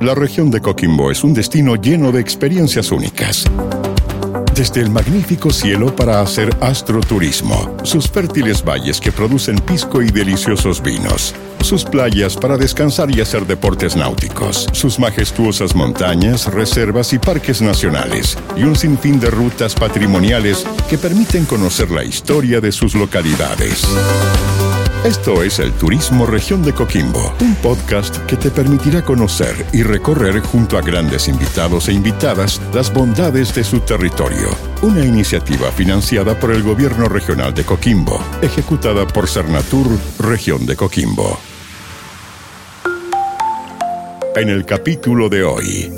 La región de Coquimbo es un destino lleno de experiencias únicas. Desde el magnífico cielo para hacer astroturismo, sus fértiles valles que producen pisco y deliciosos vinos, sus playas para descansar y hacer deportes náuticos, sus majestuosas montañas, reservas y parques nacionales, y un sinfín de rutas patrimoniales que permiten conocer la historia de sus localidades. Esto es el Turismo Región de Coquimbo, un podcast que te permitirá conocer y recorrer junto a grandes invitados e invitadas las bondades de su territorio. Una iniciativa financiada por el Gobierno Regional de Coquimbo, ejecutada por Cernatur Región de Coquimbo. En el capítulo de hoy,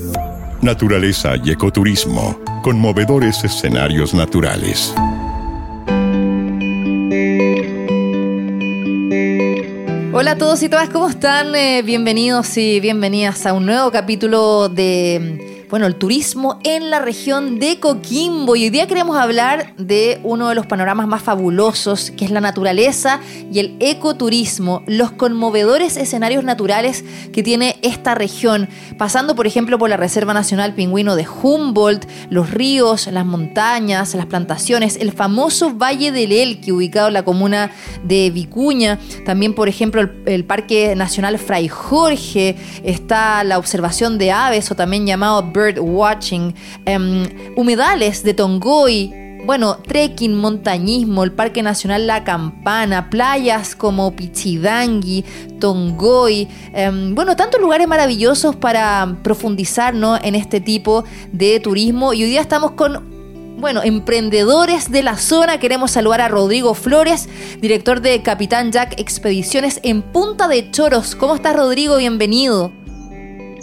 Naturaleza y Ecoturismo, conmovedores escenarios naturales. Hola a todos y todas, ¿cómo están? Eh, bienvenidos y bienvenidas a un nuevo capítulo de bueno, el turismo en la región de Coquimbo. Y hoy día queremos hablar de uno de los panoramas más fabulosos, que es la naturaleza y el ecoturismo, los conmovedores escenarios naturales que tiene esta región, pasando por ejemplo por la Reserva Nacional Pingüino de Humboldt, los ríos, las montañas, las plantaciones, el famoso Valle del Elqui, ubicado en la comuna de Vicuña, también por ejemplo el, el Parque Nacional Fray Jorge, está la observación de aves o también llamado bird watching, em, humedales de Tongoy, bueno, trekking, montañismo, el Parque Nacional La Campana, playas como Pichidangui, Tongoy, em, bueno, tantos lugares maravillosos para profundizar en este tipo de turismo. Y hoy día estamos con bueno, emprendedores de la zona. Queremos saludar a Rodrigo Flores, director de Capitán Jack Expediciones en Punta de Choros. ¿Cómo estás, Rodrigo? Bienvenido.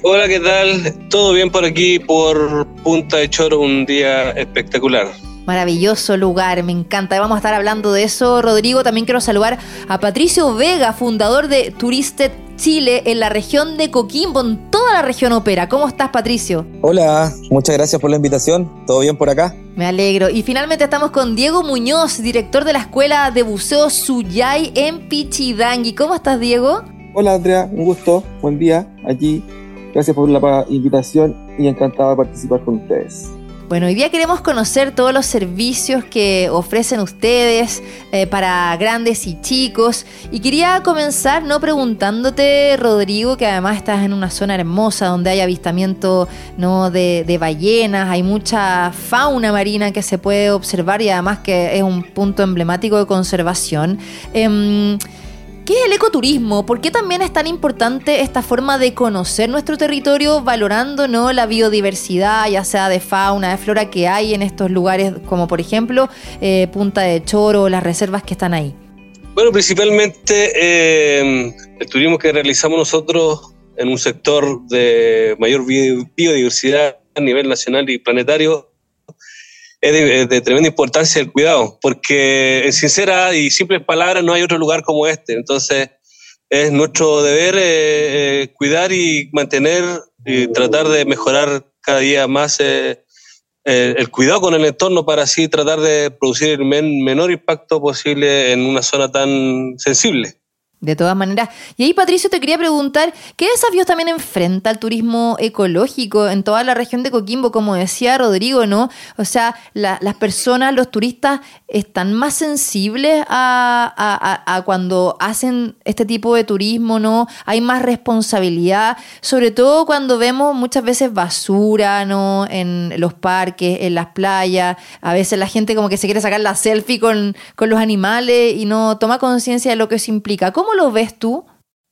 Hola, ¿qué tal? ¿Todo bien por aquí, por Punta de Choro? Un día espectacular. Maravilloso lugar, me encanta. Vamos a estar hablando de eso, Rodrigo. También quiero saludar a Patricio Vega, fundador de Turisted Chile en la región de Coquimbo, en toda la región opera. ¿Cómo estás, Patricio? Hola, muchas gracias por la invitación. ¿Todo bien por acá? Me alegro. Y finalmente estamos con Diego Muñoz, director de la Escuela de Buceo Suyay en Pichidangui. ¿Cómo estás, Diego? Hola, Andrea. Un gusto. Buen día. Allí Gracias por la invitación y encantado de participar con ustedes. Bueno, hoy día queremos conocer todos los servicios que ofrecen ustedes eh, para grandes y chicos. Y quería comenzar no preguntándote, Rodrigo, que además estás en una zona hermosa donde hay avistamiento ¿no? de, ballenas, hay mucha fauna marina que se puede observar y además que es un punto emblemático de conservación. Em, ¿Qué es el ecoturismo? ¿Por qué también es tan importante esta forma de conocer nuestro territorio valorando ¿no? la biodiversidad, ya sea de fauna, de flora que hay en estos lugares, como por ejemplo eh, Punta de Choro, las reservas que están ahí? Bueno, principalmente eh, el turismo que realizamos nosotros en un sector de mayor biodiversidad a nivel nacional y planetario es de, tremenda importancia el cuidado, porque en sincera y simples palabras no hay otro lugar como este. Entonces, es nuestro deber eh, eh, cuidar y mantener y tratar de mejorar cada día más eh, el cuidado con el entorno para así tratar de producir el menor impacto posible en una zona tan sensible. De todas maneras. Y ahí, Patricio, te quería preguntar, ¿qué desafíos también enfrenta el turismo ecológico en toda la región de Coquimbo? Como decía Rodrigo, ¿no? O sea, las personas, los turistas, están más sensibles a, cuando hacen este tipo de turismo, ¿no? Hay más responsabilidad, sobre todo cuando vemos muchas veces basura, ¿no? En los parques, en las playas. A veces la gente como que se quiere sacar la selfie con, con los animales y no toma conciencia de lo que eso implica. ¿Cómo lo ves tú?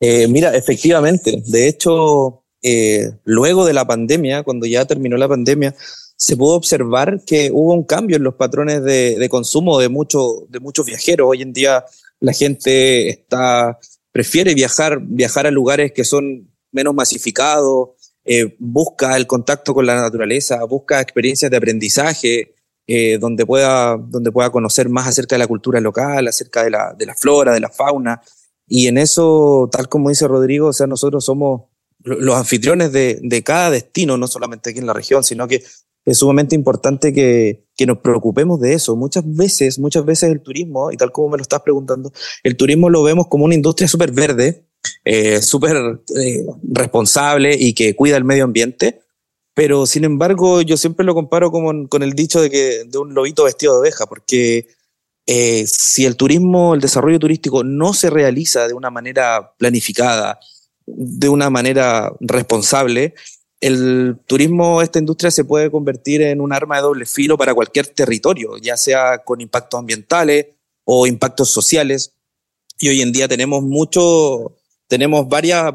Eh, mira, efectivamente. De hecho, eh, luego de la pandemia, cuando ya terminó la pandemia, se pudo observar que hubo un cambio en los patrones de, consumo de, mucho, de muchos viajeros. Hoy en día la gente está, prefiere viajar, viajar a lugares que son menos masificados, eh, busca el contacto con la naturaleza, busca experiencias de aprendizaje, donde, pueda, donde pueda conocer más acerca de la cultura local, acerca de la, de la flora, de la fauna. Y en eso, tal como dice Rodrigo, o sea, nosotros somos los anfitriones de, de cada destino, no solamente aquí en la región, sino que es sumamente importante que, que, nos preocupemos de eso. Muchas veces, muchas veces el turismo, y tal como me lo estás preguntando, el turismo lo vemos como una industria súper verde, eh, súper eh, responsable y que cuida el medio ambiente. Pero sin embargo, yo siempre lo comparo como, con el dicho de que de un lobito vestido de oveja, porque eh, si el turismo, el desarrollo turístico no se realiza de una manera planificada, de una manera responsable, el turismo, esta industria se puede convertir en un arma de doble filo para cualquier territorio, ya sea con impactos ambientales o impactos sociales. Y hoy en día tenemos mucho, tenemos varias,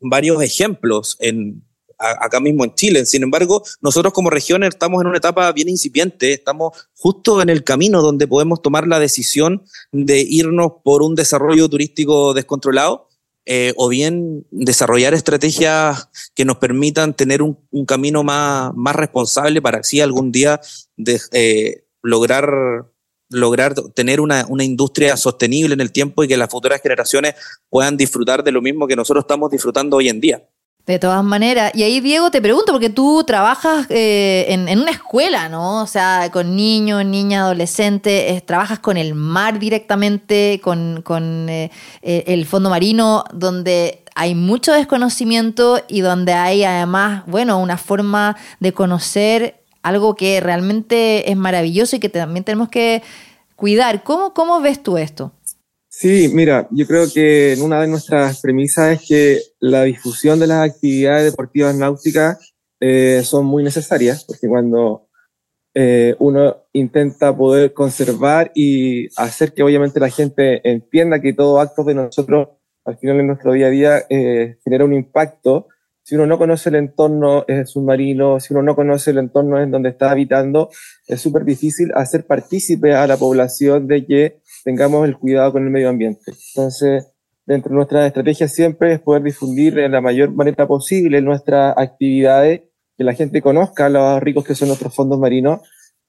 varios ejemplos en, acá mismo en Chile. Sin embargo, nosotros como región estamos en una etapa bien incipiente, estamos justo en el camino donde podemos tomar la decisión de irnos por un desarrollo turístico descontrolado eh, o bien desarrollar estrategias que nos permitan tener un, camino más, más, responsable para así algún día de, eh, lograr lograr tener una, una, industria sostenible en el tiempo y que las futuras generaciones puedan disfrutar de lo mismo que nosotros estamos disfrutando hoy en día. De todas maneras, y ahí Diego te pregunto, porque tú trabajas eh, en, una escuela, ¿no? O sea, con niños, niñas, adolescentes, trabajas con el mar directamente, con, con eh, eh, el fondo marino, donde hay mucho desconocimiento y donde hay además, bueno, una forma de conocer algo que realmente es maravilloso y que también tenemos que cuidar. ¿Cómo, cómo ves tú esto? Sí, mira, yo creo que una de nuestras premisas es que la difusión de las actividades deportivas náuticas eh, son muy necesarias, porque cuando eh, uno intenta poder conservar y hacer que obviamente la gente entienda que todo acto de nosotros al final en nuestro día a día eh, genera un impacto, si uno no conoce el entorno submarino, si uno no conoce el entorno en donde está habitando, es súper difícil hacer partícipe a la población de que tengamos el cuidado con el medio ambiente. Entonces, dentro de nuestras estrategias siempre es poder difundir de la mayor manera posible nuestras actividades, que la gente conozca los ricos que son nuestros fondos marinos.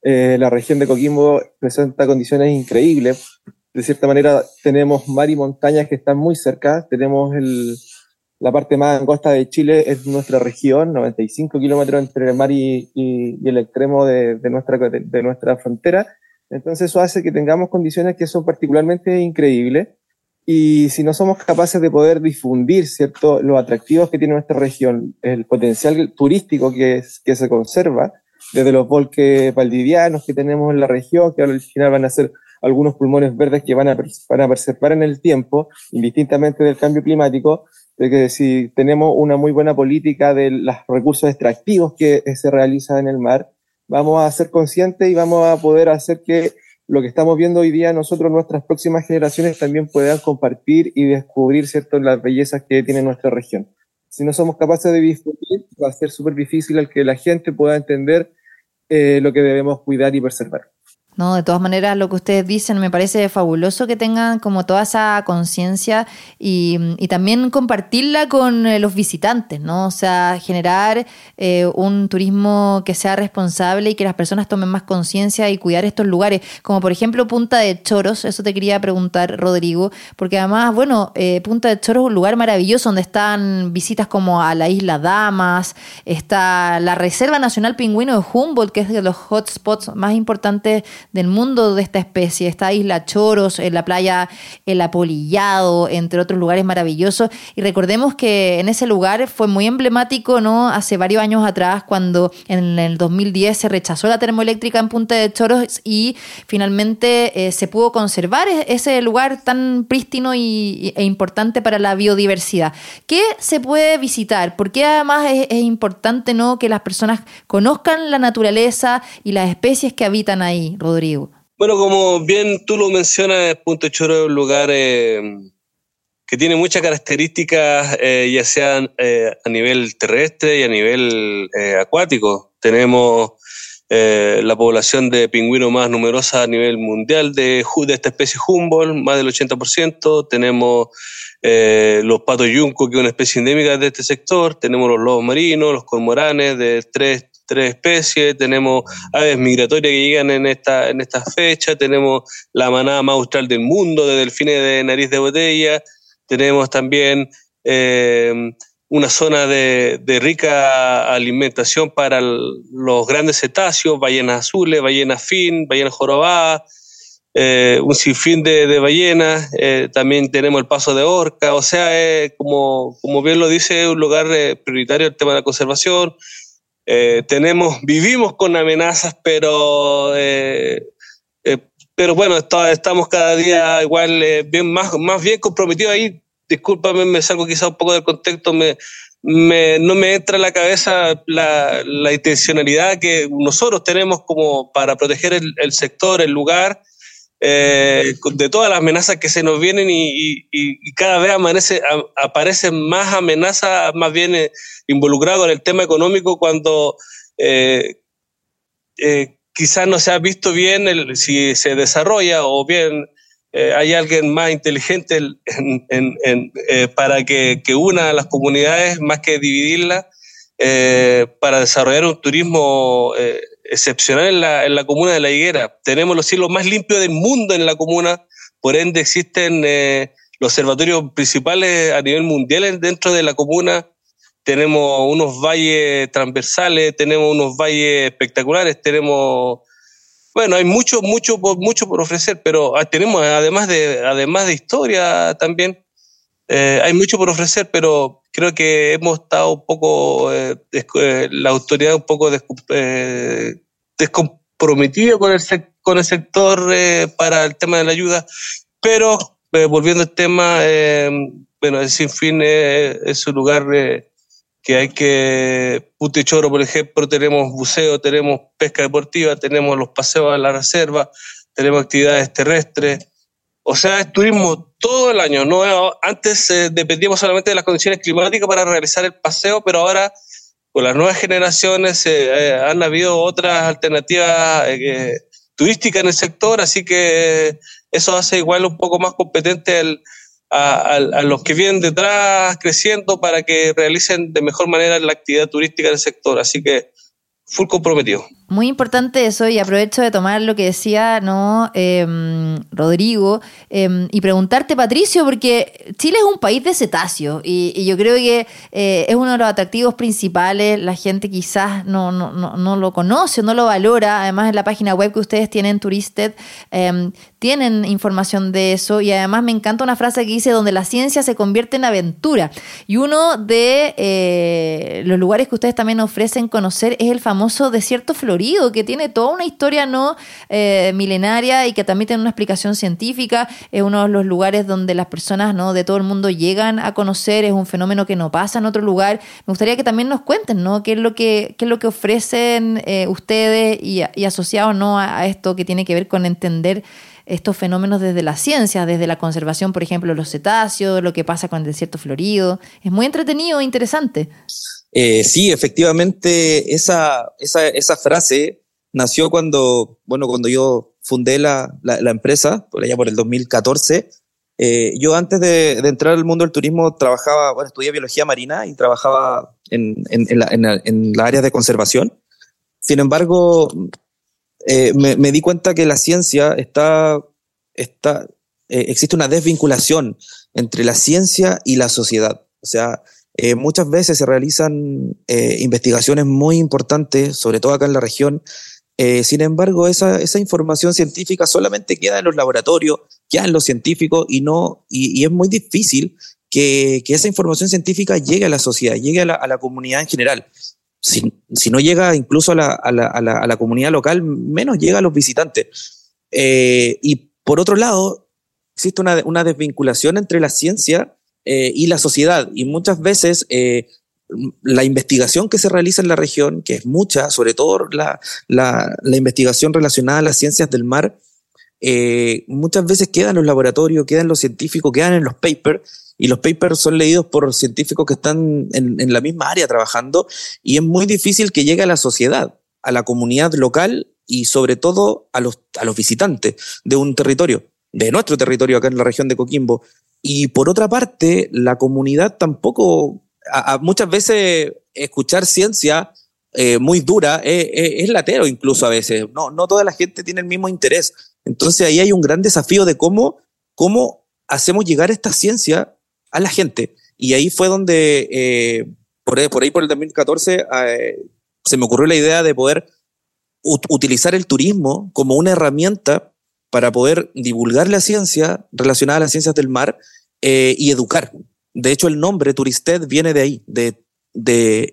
Eh, la región de Coquimbo presenta condiciones increíbles. De cierta manera, tenemos mar y montañas que están muy cerca. Tenemos el, la parte más angosta de Chile, es nuestra región, 95 kilómetros entre el mar y, y, y el extremo de, de nuestra, de, de nuestra frontera entonces eso hace que tengamos condiciones que son particularmente increíbles y si no somos capaces de poder difundir, ¿cierto?, los atractivos que tiene nuestra región, el potencial turístico que, que se conserva, desde los bosques valdivianos que tenemos en la región, que al final van a ser algunos pulmones verdes que van a, van a preservar en el tiempo, indistintamente del cambio climático, de que si tenemos una muy buena política de los recursos extractivos que se realizan en el mar, vamos a ser conscientes y vamos a poder hacer que lo que estamos viendo hoy día nosotros, nuestras próximas generaciones también puedan compartir y descubrir cierto, las bellezas que tiene nuestra región. Si no somos capaces de discutir, va a ser súper difícil al que la gente pueda entender eh, lo que debemos cuidar y preservar. No, de todas maneras, lo que ustedes dicen me parece fabuloso que tengan como toda esa conciencia y, también compartirla con eh, los visitantes, ¿no? O sea, generar eh, un turismo que sea responsable y que las personas tomen más conciencia y cuidar estos lugares, como por ejemplo Punta de Choros, eso te quería preguntar, Rodrigo, porque además, bueno, eh, Punta de Choros es un lugar maravilloso donde están visitas como a la isla Damas, está la Reserva Nacional Pingüino de Humboldt, que es de los hotspots más importantes del mundo de esta especie. Esta isla Choros, en la playa El Apolillado, entre otros lugares maravillosos. Y recordemos que en ese lugar fue muy emblemático, ¿no? Hace varios años atrás, cuando en el 2010 se rechazó la termoeléctrica en Punta de Choros y finalmente eh, se pudo conservar e-, ese lugar tan prístino y, e importante para la biodiversidad. ¿Qué se puede visitar? Porque además es importante, ¿no? Que las personas conozcan la naturaleza y las especies que habitan ahí, bueno, como bien tú lo mencionas, Punto Choro es un lugar eh, que tiene muchas características, eh, ya sean eh, a nivel terrestre y a nivel acuático. Tenemos la población de pingüino más numerosa a nivel mundial de, de esta especie Humboldt, más del 80%. Tenemos los patos yunco, que es una especie endémica de este sector. Tenemos los lobos marinos, los cormoranes de tres tres especies, tenemos aves migratorias que llegan en esta, en esta fecha, tenemos la manada más austral del mundo de delfines de nariz de botella, tenemos también eh, una zona de, rica alimentación para los grandes cetáceos, ballenas azules, ballenas fin, ballenas jorobadas, eh, un sinfín de, ballenas, eh, también tenemos el paso de orca, o sea, como, como bien lo dice, un lugar prioritario el tema de la conservación. Tenemos, vivimos con amenazas, pero, pero bueno, estamos cada día igual bien, más, más bien comprometidos ahí. Discúlpame, me salgo quizá un poco del contexto, me, no me entra en la cabeza la, la, intencionalidad que nosotros tenemos como para proteger el, sector, el lugar, eh, de todas las amenazas que se nos vienen y, cada vez amanece, aparecen más amenazas, más bien eh, involucrados en el tema económico cuando eh, quizás no se ha visto bien el, si se desarrolla o bien eh, hay alguien más inteligente eh, para que, una a las comunidades más que dividirlas eh, para desarrollar un turismo excepcional en la, en la, comuna de La Higuera. Tenemos los cielos más limpios del mundo en la comuna, por ende existen los observatorios principales a nivel mundial dentro de la comuna. Tenemos unos valles transversales, tenemos unos valles espectaculares, tenemos bueno, hay mucho, mucho, mucho por ofrecer, pero ah, tenemos, además de, además de historia también, eh, hay mucho por ofrecer, pero creo que hemos estado un poco, eh, eh, la autoridad un poco descomprometida con el, con el sector para el tema de la ayuda, pero volviendo al tema, bueno, el Sinfín es un lugar que hay que, Choro, por ejemplo, tenemos buceo, tenemos pesca deportiva, tenemos los paseos a la reserva, tenemos actividades terrestres. O sea, es turismo todo el año. No, antes eh, dependíamos solamente de las condiciones climáticas para realizar el paseo, pero ahora con las nuevas generaciones eh, eh, han habido otras alternativas turísticas en el sector, así que eso hace igual un poco más competente el, a, los que vienen detrás creciendo para que realicen de mejor manera la actividad turística del sector. Así que full comprometido. Muy importante eso y aprovecho de tomar lo que decía no em, Rodrigo em, y preguntarte Patricio porque Chile es un país de cetáceos y, yo creo que eh, es uno de los atractivos principales. La gente quizás no, no, no, no, lo conoce no lo valora. Además en la página web que ustedes tienen Turisted em, tienen información de eso. Y además me encanta una frase que dice donde la ciencia se convierte en aventura y uno de eh, los lugares que ustedes también ofrecen conocer es el famoso desierto florido que tiene toda una historia no eh, milenaria y que también tiene una explicación científica. Es uno de los lugares donde las personas ¿no? de todo el mundo llegan a conocer, es un fenómeno que no pasa en otro lugar. Me gustaría que también nos cuenten ¿no? qué, es lo que, qué es lo que ofrecen eh, ustedes y, asociados ¿no? a, esto que tiene que ver con entender estos fenómenos desde la ciencia, desde la conservación, por ejemplo, los cetáceos, lo que pasa con el desierto florido. Es muy entretenido e interesante. Eh, sí, efectivamente, esa, esa, esa, frase nació cuando, bueno, cuando yo fundé la, la, empresa, por allá por el 2014. Eh, yo antes de, de, entrar al mundo del turismo trabajaba, bueno, estudié biología marina y trabajaba en, en, en, la, en la, área de conservación. Sin embargo, eh, me, me, di cuenta que la ciencia está, está eh, existe una desvinculación entre la ciencia y la sociedad. O sea, eh, muchas veces se realizan eh, investigaciones muy importantes, sobre todo acá en la región. Eh, sin embargo, esa, esa, información científica solamente queda en los laboratorios, queda en los científicos y, no, y, es muy difícil que, que, esa información científica llegue a la sociedad, llegue a la, a la comunidad en general. Si, si, no llega incluso a la, a, la, a la, comunidad local, menos llega a los visitantes. y por otro lado, existe una, una desvinculación entre la ciencia eh, y la sociedad. Y muchas veces eh, la investigación que se realiza en la región, que es mucha, sobre todo la, la, investigación relacionada a las ciencias del mar, eh, muchas veces queda en los laboratorios, quedan los científicos, quedan en los papers, y los papers son leídos por científicos que están en, en la misma área trabajando, y es muy difícil que llegue a la sociedad, a la comunidad local y sobre todo a los, a los visitantes de un territorio, de nuestro territorio acá en la región de Coquimbo. Y por otra parte, la comunidad tampoco, a, muchas veces escuchar ciencia eh, muy dura eh, eh, es latero incluso a veces. No, no toda la gente tiene el mismo interés. Entonces ahí hay un gran desafío de cómo, cómo hacemos llegar esta ciencia a la gente. Y ahí fue donde, por, ahí, por ahí por el 2014, se me ocurrió la idea de poder utilizar el turismo como una herramienta para poder divulgar la ciencia relacionada a las ciencias del mar eh, y educar. De hecho, el nombre Turisted viene de ahí, de,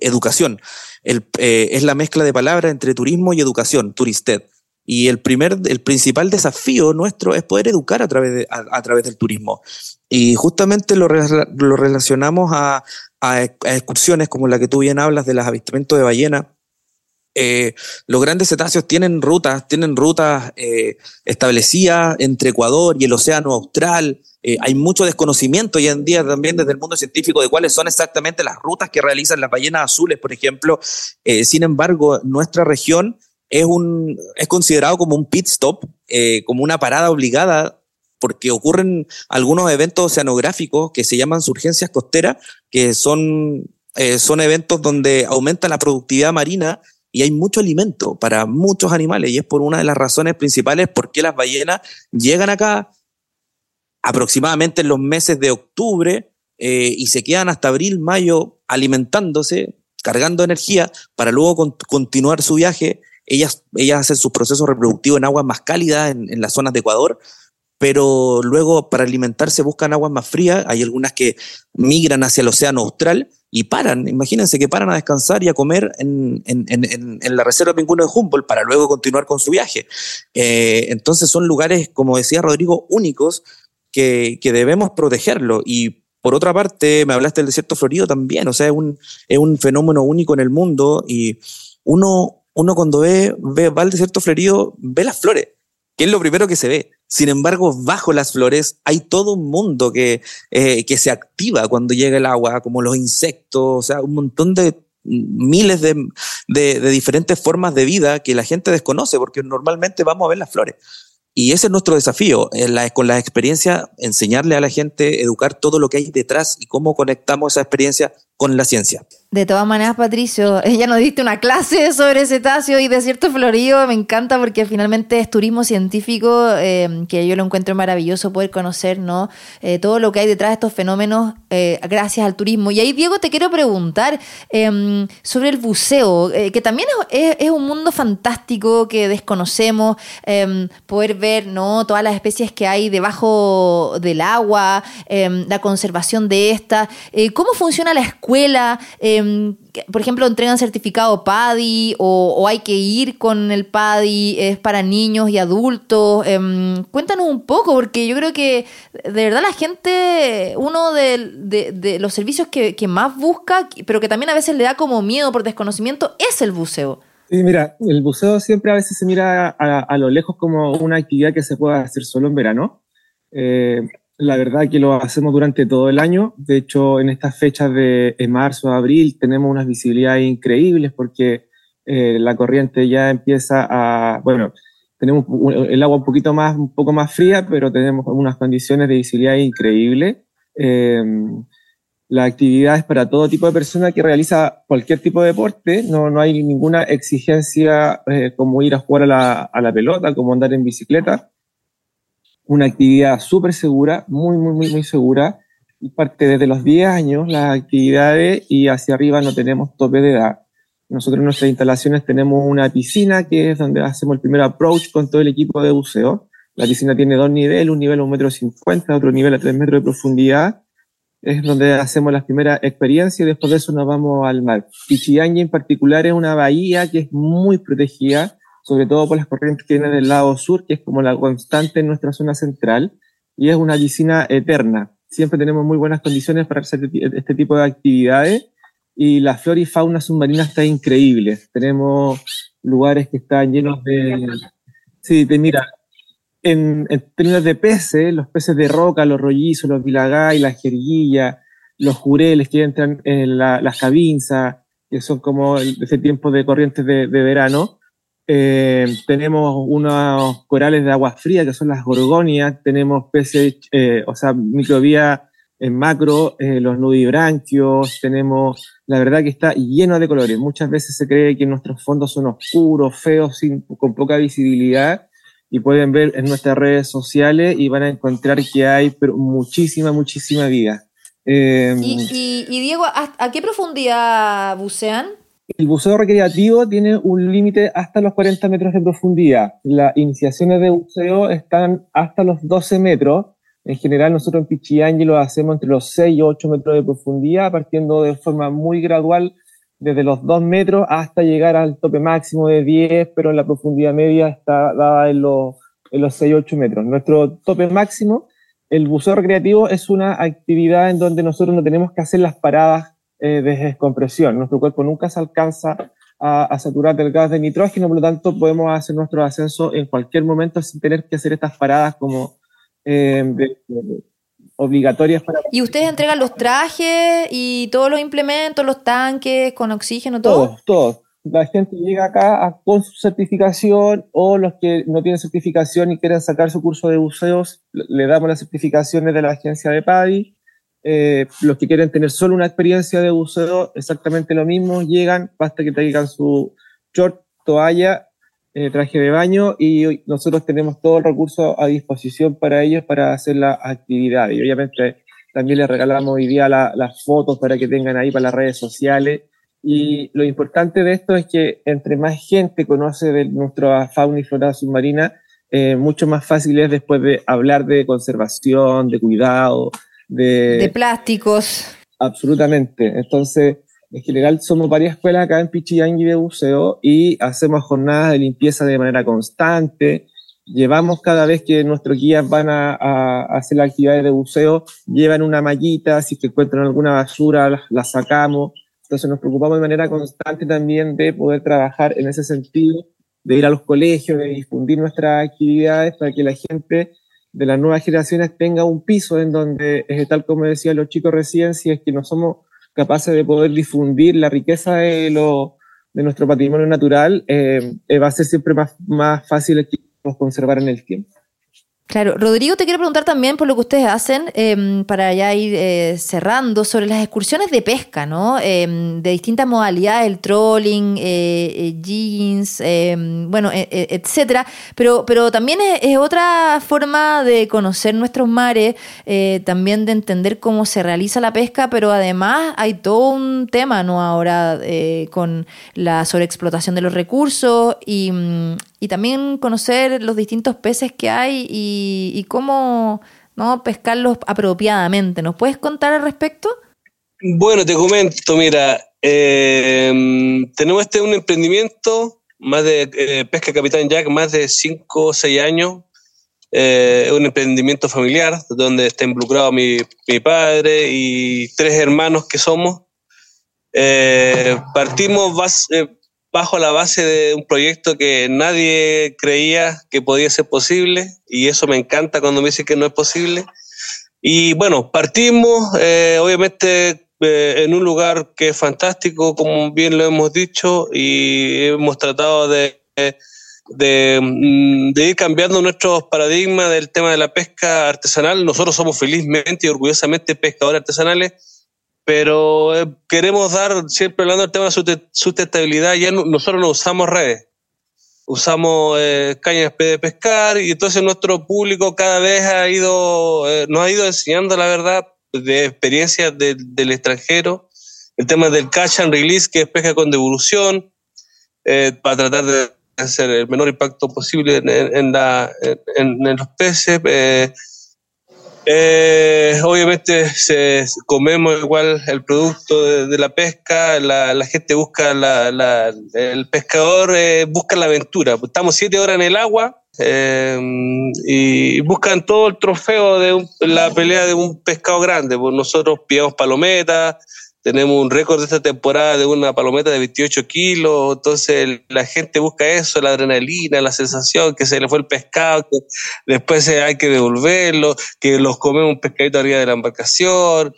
educación. Eh, es la mezcla de palabras entre turismo y educación, Turisted. Y el primer, el principal desafío nuestro es poder educar a través, a, través del turismo. Y justamente lo, lo relacionamos a, a, excursiones como la que tú bien hablas de los avistamientos de ballena. Eh, los grandes cetáceos tienen rutas, tienen rutas eh, establecidas entre Ecuador y el Océano Austral. Eh, hay mucho desconocimiento hoy en día también desde el mundo científico de cuáles son exactamente las rutas que realizan las ballenas azules, por ejemplo. sin embargo, nuestra región es, un, es considerado como un pit stop, como una parada obligada, porque ocurren algunos eventos oceanográficos que se llaman surgencias costeras, que son, son eventos donde aumenta la productividad marina y hay mucho alimento para muchos animales y es por una de las razones principales por qué las ballenas llegan acá aproximadamente en los meses de octubre eh, y se quedan hasta abril, mayo alimentándose, cargando energía para luego continuar su viaje ellas, ellas hacen sus procesos reproductivos en aguas más cálidas, en, las zonas de Ecuador, pero luego para alimentarse buscan aguas más frías. Hay algunas que migran hacia el océano austral y paran. Imagínense que paran a descansar y a comer en, la reserva pingüino de Humboldt para luego continuar con su viaje. Eh, entonces son lugares, como decía Rodrigo, únicos que, debemos protegerlo. Y por otra parte, me hablaste del desierto florido también, o sea, es un, es un fenómeno único en el mundo y uno, uno cuando ve, ve, va al desierto florido, ve las flores, que es lo primero que se ve. Sin embargo, bajo las flores hay todo un mundo que, eh, que se activa cuando llega el agua, como los insectos, o sea, un montón de miles de, de, de diferentes formas de vida que la gente desconoce, porque normalmente vamos a ver las flores. Y ese es nuestro desafío, la, con la experiencia, enseñarle a la gente, educar todo lo que hay detrás y cómo conectamos esa experiencia con la ciencia. De todas maneras, Patricio, ella nos diste una clase sobre cetáceo y desierto florido. Me encanta porque finalmente es turismo científico, eh, que yo lo encuentro maravilloso poder conocer ¿no? Eh, todo lo que hay detrás de estos fenómenos eh, gracias al turismo. Y ahí, Diego, te quiero preguntar em, sobre el buceo, que también es, un mundo fantástico que desconocemos, em, poder ver ¿no? todas las especies que hay debajo del agua, em, la conservación de esta. ¿Cómo funciona la escuela? Em, por ejemplo, entregan certificado PADI o, hay que ir con el PADI, es para niños y adultos. Em, cuéntanos un poco, porque yo creo que de verdad la gente, uno de, los servicios que, más busca, pero que también a veces le da como miedo por desconocimiento, es el buceo. Sí, mira, el buceo siempre a veces se mira a, lo lejos como una actividad que se puede hacer solo en verano. Eh, la verdad que lo hacemos durante todo el año. De hecho, en estas fechas de marzo, abril, tenemos unas visibilidades increíbles porque eh, la corriente ya empieza a, bueno, tenemos el agua un poquito más, un poco más fría, pero tenemos unas condiciones de visibilidad increíbles. Eh, la actividad es para todo tipo de persona que realiza cualquier tipo de deporte. No, no hay ninguna exigencia eh, como ir a jugar a la, a la pelota, como andar en bicicleta una actividad súper segura, muy, muy, muy, muy segura. Y parte desde los 10 años las actividades y hacia arriba no tenemos tope de edad. Nosotros en nuestras instalaciones tenemos una piscina que es donde hacemos el primer approach con todo el equipo de buceo. La piscina tiene dos niveles, un nivel a un metro cincuenta, otro nivel a tres metros de profundidad. Es donde hacemos las primeras experiencias y después de eso nos vamos al mar. Pichiangui en particular es una bahía que es muy protegida sobre todo por las corrientes que vienen del lado sur, que es como la constante en nuestra zona central, y es una piscina eterna. Siempre tenemos muy buenas condiciones para hacer este tipo de actividades, y la flora y fauna submarina está increíble. Tenemos lugares que están llenos de... Sí, te mira, en, términos de peces, los peces de roca, los rollizos, los vilagay, la jerguilla, los jureles que entran en las cabinzas, que son como ese tiempo de corrientes de verano, eh, tenemos unos corales de agua fría que son las gorgonias, tenemos peces, eh, o sea, microvía en macro, eh, los nudibranquios, tenemos, la verdad que está lleno de colores. Muchas veces se cree que nuestros fondos son oscuros, feos, sin, con poca visibilidad, y pueden ver en nuestras redes sociales y van a encontrar que hay pero muchísima, muchísima vida. ¿Y, Diego, ¿a, qué profundidad bucean? El buceo recreativo tiene un límite hasta los 40 metros de profundidad. Las iniciaciones de buceo están hasta los 12 metros. En general, nosotros en Pichiangui lo hacemos entre los 6 y 8 metros de profundidad, partiendo de forma muy gradual desde los 2 metros hasta llegar al tope máximo de 10, pero la profundidad media está dada en los, en los 6 8 metros. Nuestro tope máximo, el buceo recreativo, es una actividad en donde nosotros no tenemos que hacer las paradas eh, de descompresión. Nuestro cuerpo nunca se alcanza a, saturar del gas de nitrógeno, por lo tanto podemos hacer nuestro ascenso en cualquier momento sin tener que hacer estas paradas como eh, obligatorias para... ¿Y ustedes entregan los trajes y todos los implementos, los tanques con oxígeno, todo? Todos, todos. La gente llega acá con su certificación o los que no tienen certificación y quieren sacar su curso de buceos, le damos las certificaciones de la agencia de PADI eh, los que quieren tener solo una experiencia de buceo, exactamente lo mismo, llegan, basta que traigan su short, toalla, eh, traje de baño y nosotros tenemos todo el recurso a disposición para ellos para hacer la actividad. Y obviamente también les regalamos hoy día las fotos para que tengan ahí para las redes sociales. Y lo importante de esto es que entre más gente conoce de nuestra fauna y flora submarina, eh, mucho más fácil es después de hablar de conservación, de cuidado, de, plásticos. Absolutamente. Entonces, en general somos varias escuelas acá en Pichiyangui de buceo y hacemos jornadas de limpieza de manera constante. Llevamos cada vez que nuestros guías van a, hacer las actividades de buceo, llevan una mallita, si que encuentran alguna basura, la, sacamos. Entonces nos preocupamos de manera constante también de poder trabajar en ese sentido, de ir a los colegios, de difundir nuestras actividades para que la gente de las nuevas generaciones tenga un piso en donde, tal como decían los chicos recién, si es que no somos capaces de poder difundir la riqueza de, lo, de nuestro patrimonio natural, eh, eh, va a ser siempre más, más fácil conservar en el tiempo. Claro, Rodrigo, te quiero preguntar también por lo que ustedes hacen em, para ya ir eh, cerrando sobre las excursiones de pesca, ¿no? Em, de distintas modalidades, el trolling, eh, eh jeans, em, bueno, e, e, etcétera. Pero, pero también es, otra forma de conocer nuestros mares, también de entender cómo se realiza la pesca, pero además hay todo un tema, ¿no? Ahora con la sobreexplotación de los recursos y, mm, y también conocer los distintos peces que hay y, cómo ¿no? pescarlos apropiadamente. ¿Nos puedes contar al respecto? Bueno, te comento, mira, eh, tenemos este un emprendimiento más de eh, pesca Capitán Jack, más de 5 o 6 años. Eh, un emprendimiento familiar donde está involucrado mi, mi padre y tres hermanos que somos. partimos bajo la base de un proyecto que nadie creía que podía ser posible y eso me encanta cuando me dicen que no es posible. Y bueno, partimos, eh, obviamente, eh, en un lugar que es fantástico, como bien lo hemos dicho, y hemos tratado de, de, mm, de ir cambiando nuestros paradigmas del tema de la pesca artesanal. Nosotros somos felizmente y orgullosamente pescadores artesanales pero eh, queremos dar, siempre hablando del tema de sustentabilidad, ya nosotros no usamos redes, usamos eh, cañas de pescar y entonces nuestro público cada vez ha ido, eh, nos ha ido enseñando la verdad de experiencias del extranjero, el tema del catch and release, que es pesca con devolución, para tratar de hacer el menor impacto posible en, en, la, en, en los peces eh, obviamente se, comemos igual el producto de, la pesca, la, gente busca, el pescador eh, busca la aventura. Estamos siete horas en el agua eh, y buscan todo el trofeo de la pelea de un pescado grande. Pues nosotros pillamos palometas, tenemos un récord de esta temporada de una palometa de 28 kilos, entonces la gente busca eso, la adrenalina, la sensación, que se le fue el pescado, que después hay que devolverlo, que los comemos un pescadito arriba de la embarcación.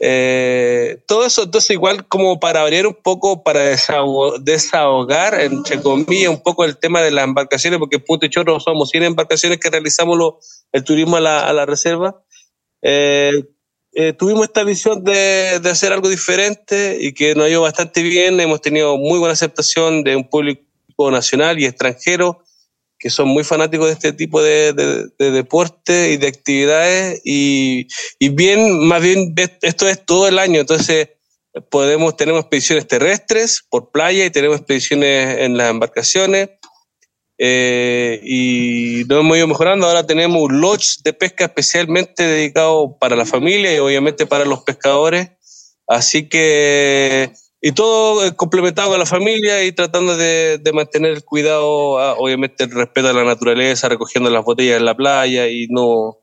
Eh, todo eso, entonces igual como para abrir un poco, para desahogar, entre comillas, un poco el tema de las embarcaciones, porque Punto y Chorro somos 100 embarcaciones que realizamos el turismo a la, a la reserva. Eh, eh, tuvimos esta visión de, de, hacer algo diferente y que nos ha ido bastante bien. Hemos tenido muy buena aceptación de un público nacional y extranjero que son muy fanáticos de este tipo de, de, deporte y de actividades y, y, bien, más bien esto es todo el año, entonces podemos, tenemos expediciones terrestres por playa y tenemos expediciones en las embarcaciones. Eh, y nos hemos ido mejorando. Ahora tenemos un lodge de pesca especialmente dedicado para la familia y obviamente para los pescadores. Así que, y todo complementado con la familia y tratando de, mantener el cuidado, ah, obviamente el respeto a la naturaleza, recogiendo las botellas en la playa y no,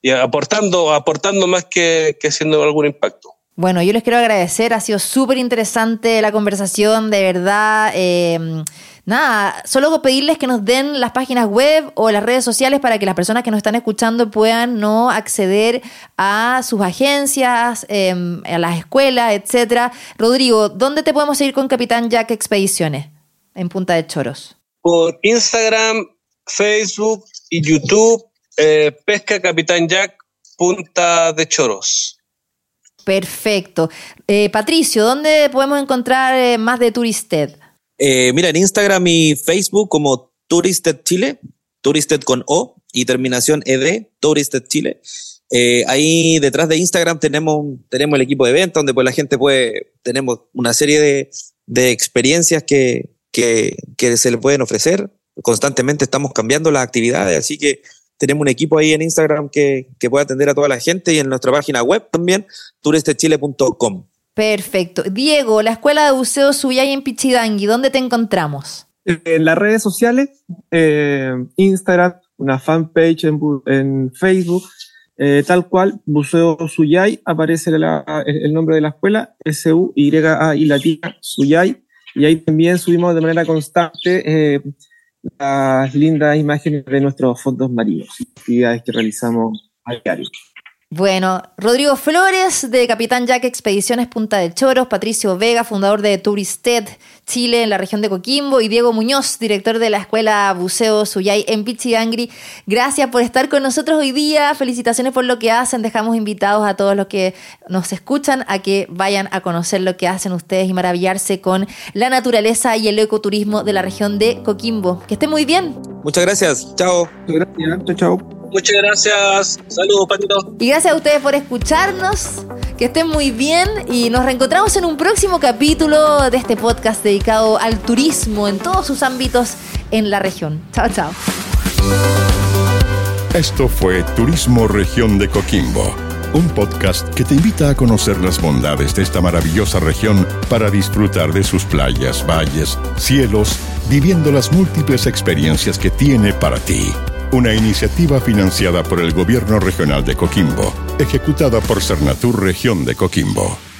y aportando, aportando más que, que haciendo algún impacto. Bueno, yo les quiero agradecer, ha sido súper interesante la conversación, de verdad. Eh, nada, solo pedirles que nos den las páginas web o las redes sociales para que las personas que nos están escuchando puedan no acceder a sus agencias, em, a las escuelas, etcétera. Rodrigo, ¿dónde te podemos seguir con Capitán Jack Expediciones en Punta de Choros? Por Instagram, Facebook y YouTube, eh, Pesca Capitán Jack Punta de Choros. Perfecto. Eh, Patricio, ¿dónde podemos encontrar eh, más de Turisted? Eh, mira, en Instagram y Facebook como Turisted Chile, Turisted con O y terminación ED, Turisted Chile. ahí detrás de Instagram tenemos, tenemos el equipo de venta donde pues la gente puede, tenemos una serie de, de experiencias que, que, que se le pueden ofrecer. Constantemente estamos cambiando las actividades, así que tenemos un equipo ahí en Instagram que, que puede atender a toda la gente y en nuestra página web también, turistechile.com. Perfecto. Diego, la Escuela de Buceo Suyay en Pichidangui, ¿dónde te encontramos? En las redes sociales, eh, Instagram, una fanpage en, Facebook, eh, tal cual, Buceo Suyay, aparece el, nombre de la escuela, S-U-Y-A-I latina, Suyay, y ahí también subimos de manera constante eh, las lindas imágenes de nuestros fondos marinos y actividades que realizamos a diario. Bueno, Rodrigo Flores de Capitán Jack Expediciones Punta de Choros, Patricio Vega, fundador de Turisted Chile en la región de Coquimbo y Diego Muñoz, director de la Escuela Buceo Suyay en Pichigangri. Gracias por estar con nosotros hoy día, felicitaciones por lo que hacen, dejamos invitados a todos los que nos escuchan a que vayan a conocer lo que hacen ustedes y maravillarse con la naturaleza y el ecoturismo de la región de Coquimbo. Que estén muy bien. Muchas gracias, chao. Gracias, chao, chao. Muchas gracias. Saludos, Patito. Y gracias a ustedes por escucharnos. Que estén muy bien y nos reencontramos en un próximo capítulo de este podcast dedicado al turismo en todos sus ámbitos en la región. Chao, chao. Esto fue Turismo Región de Coquimbo, un podcast que te invita a conocer las bondades de esta maravillosa región para disfrutar de sus playas, valles, cielos, viviendo las múltiples experiencias que tiene para ti una iniciativa financiada por el Gobierno Regional de Coquimbo, ejecutada por Cernatur Región de Coquimbo.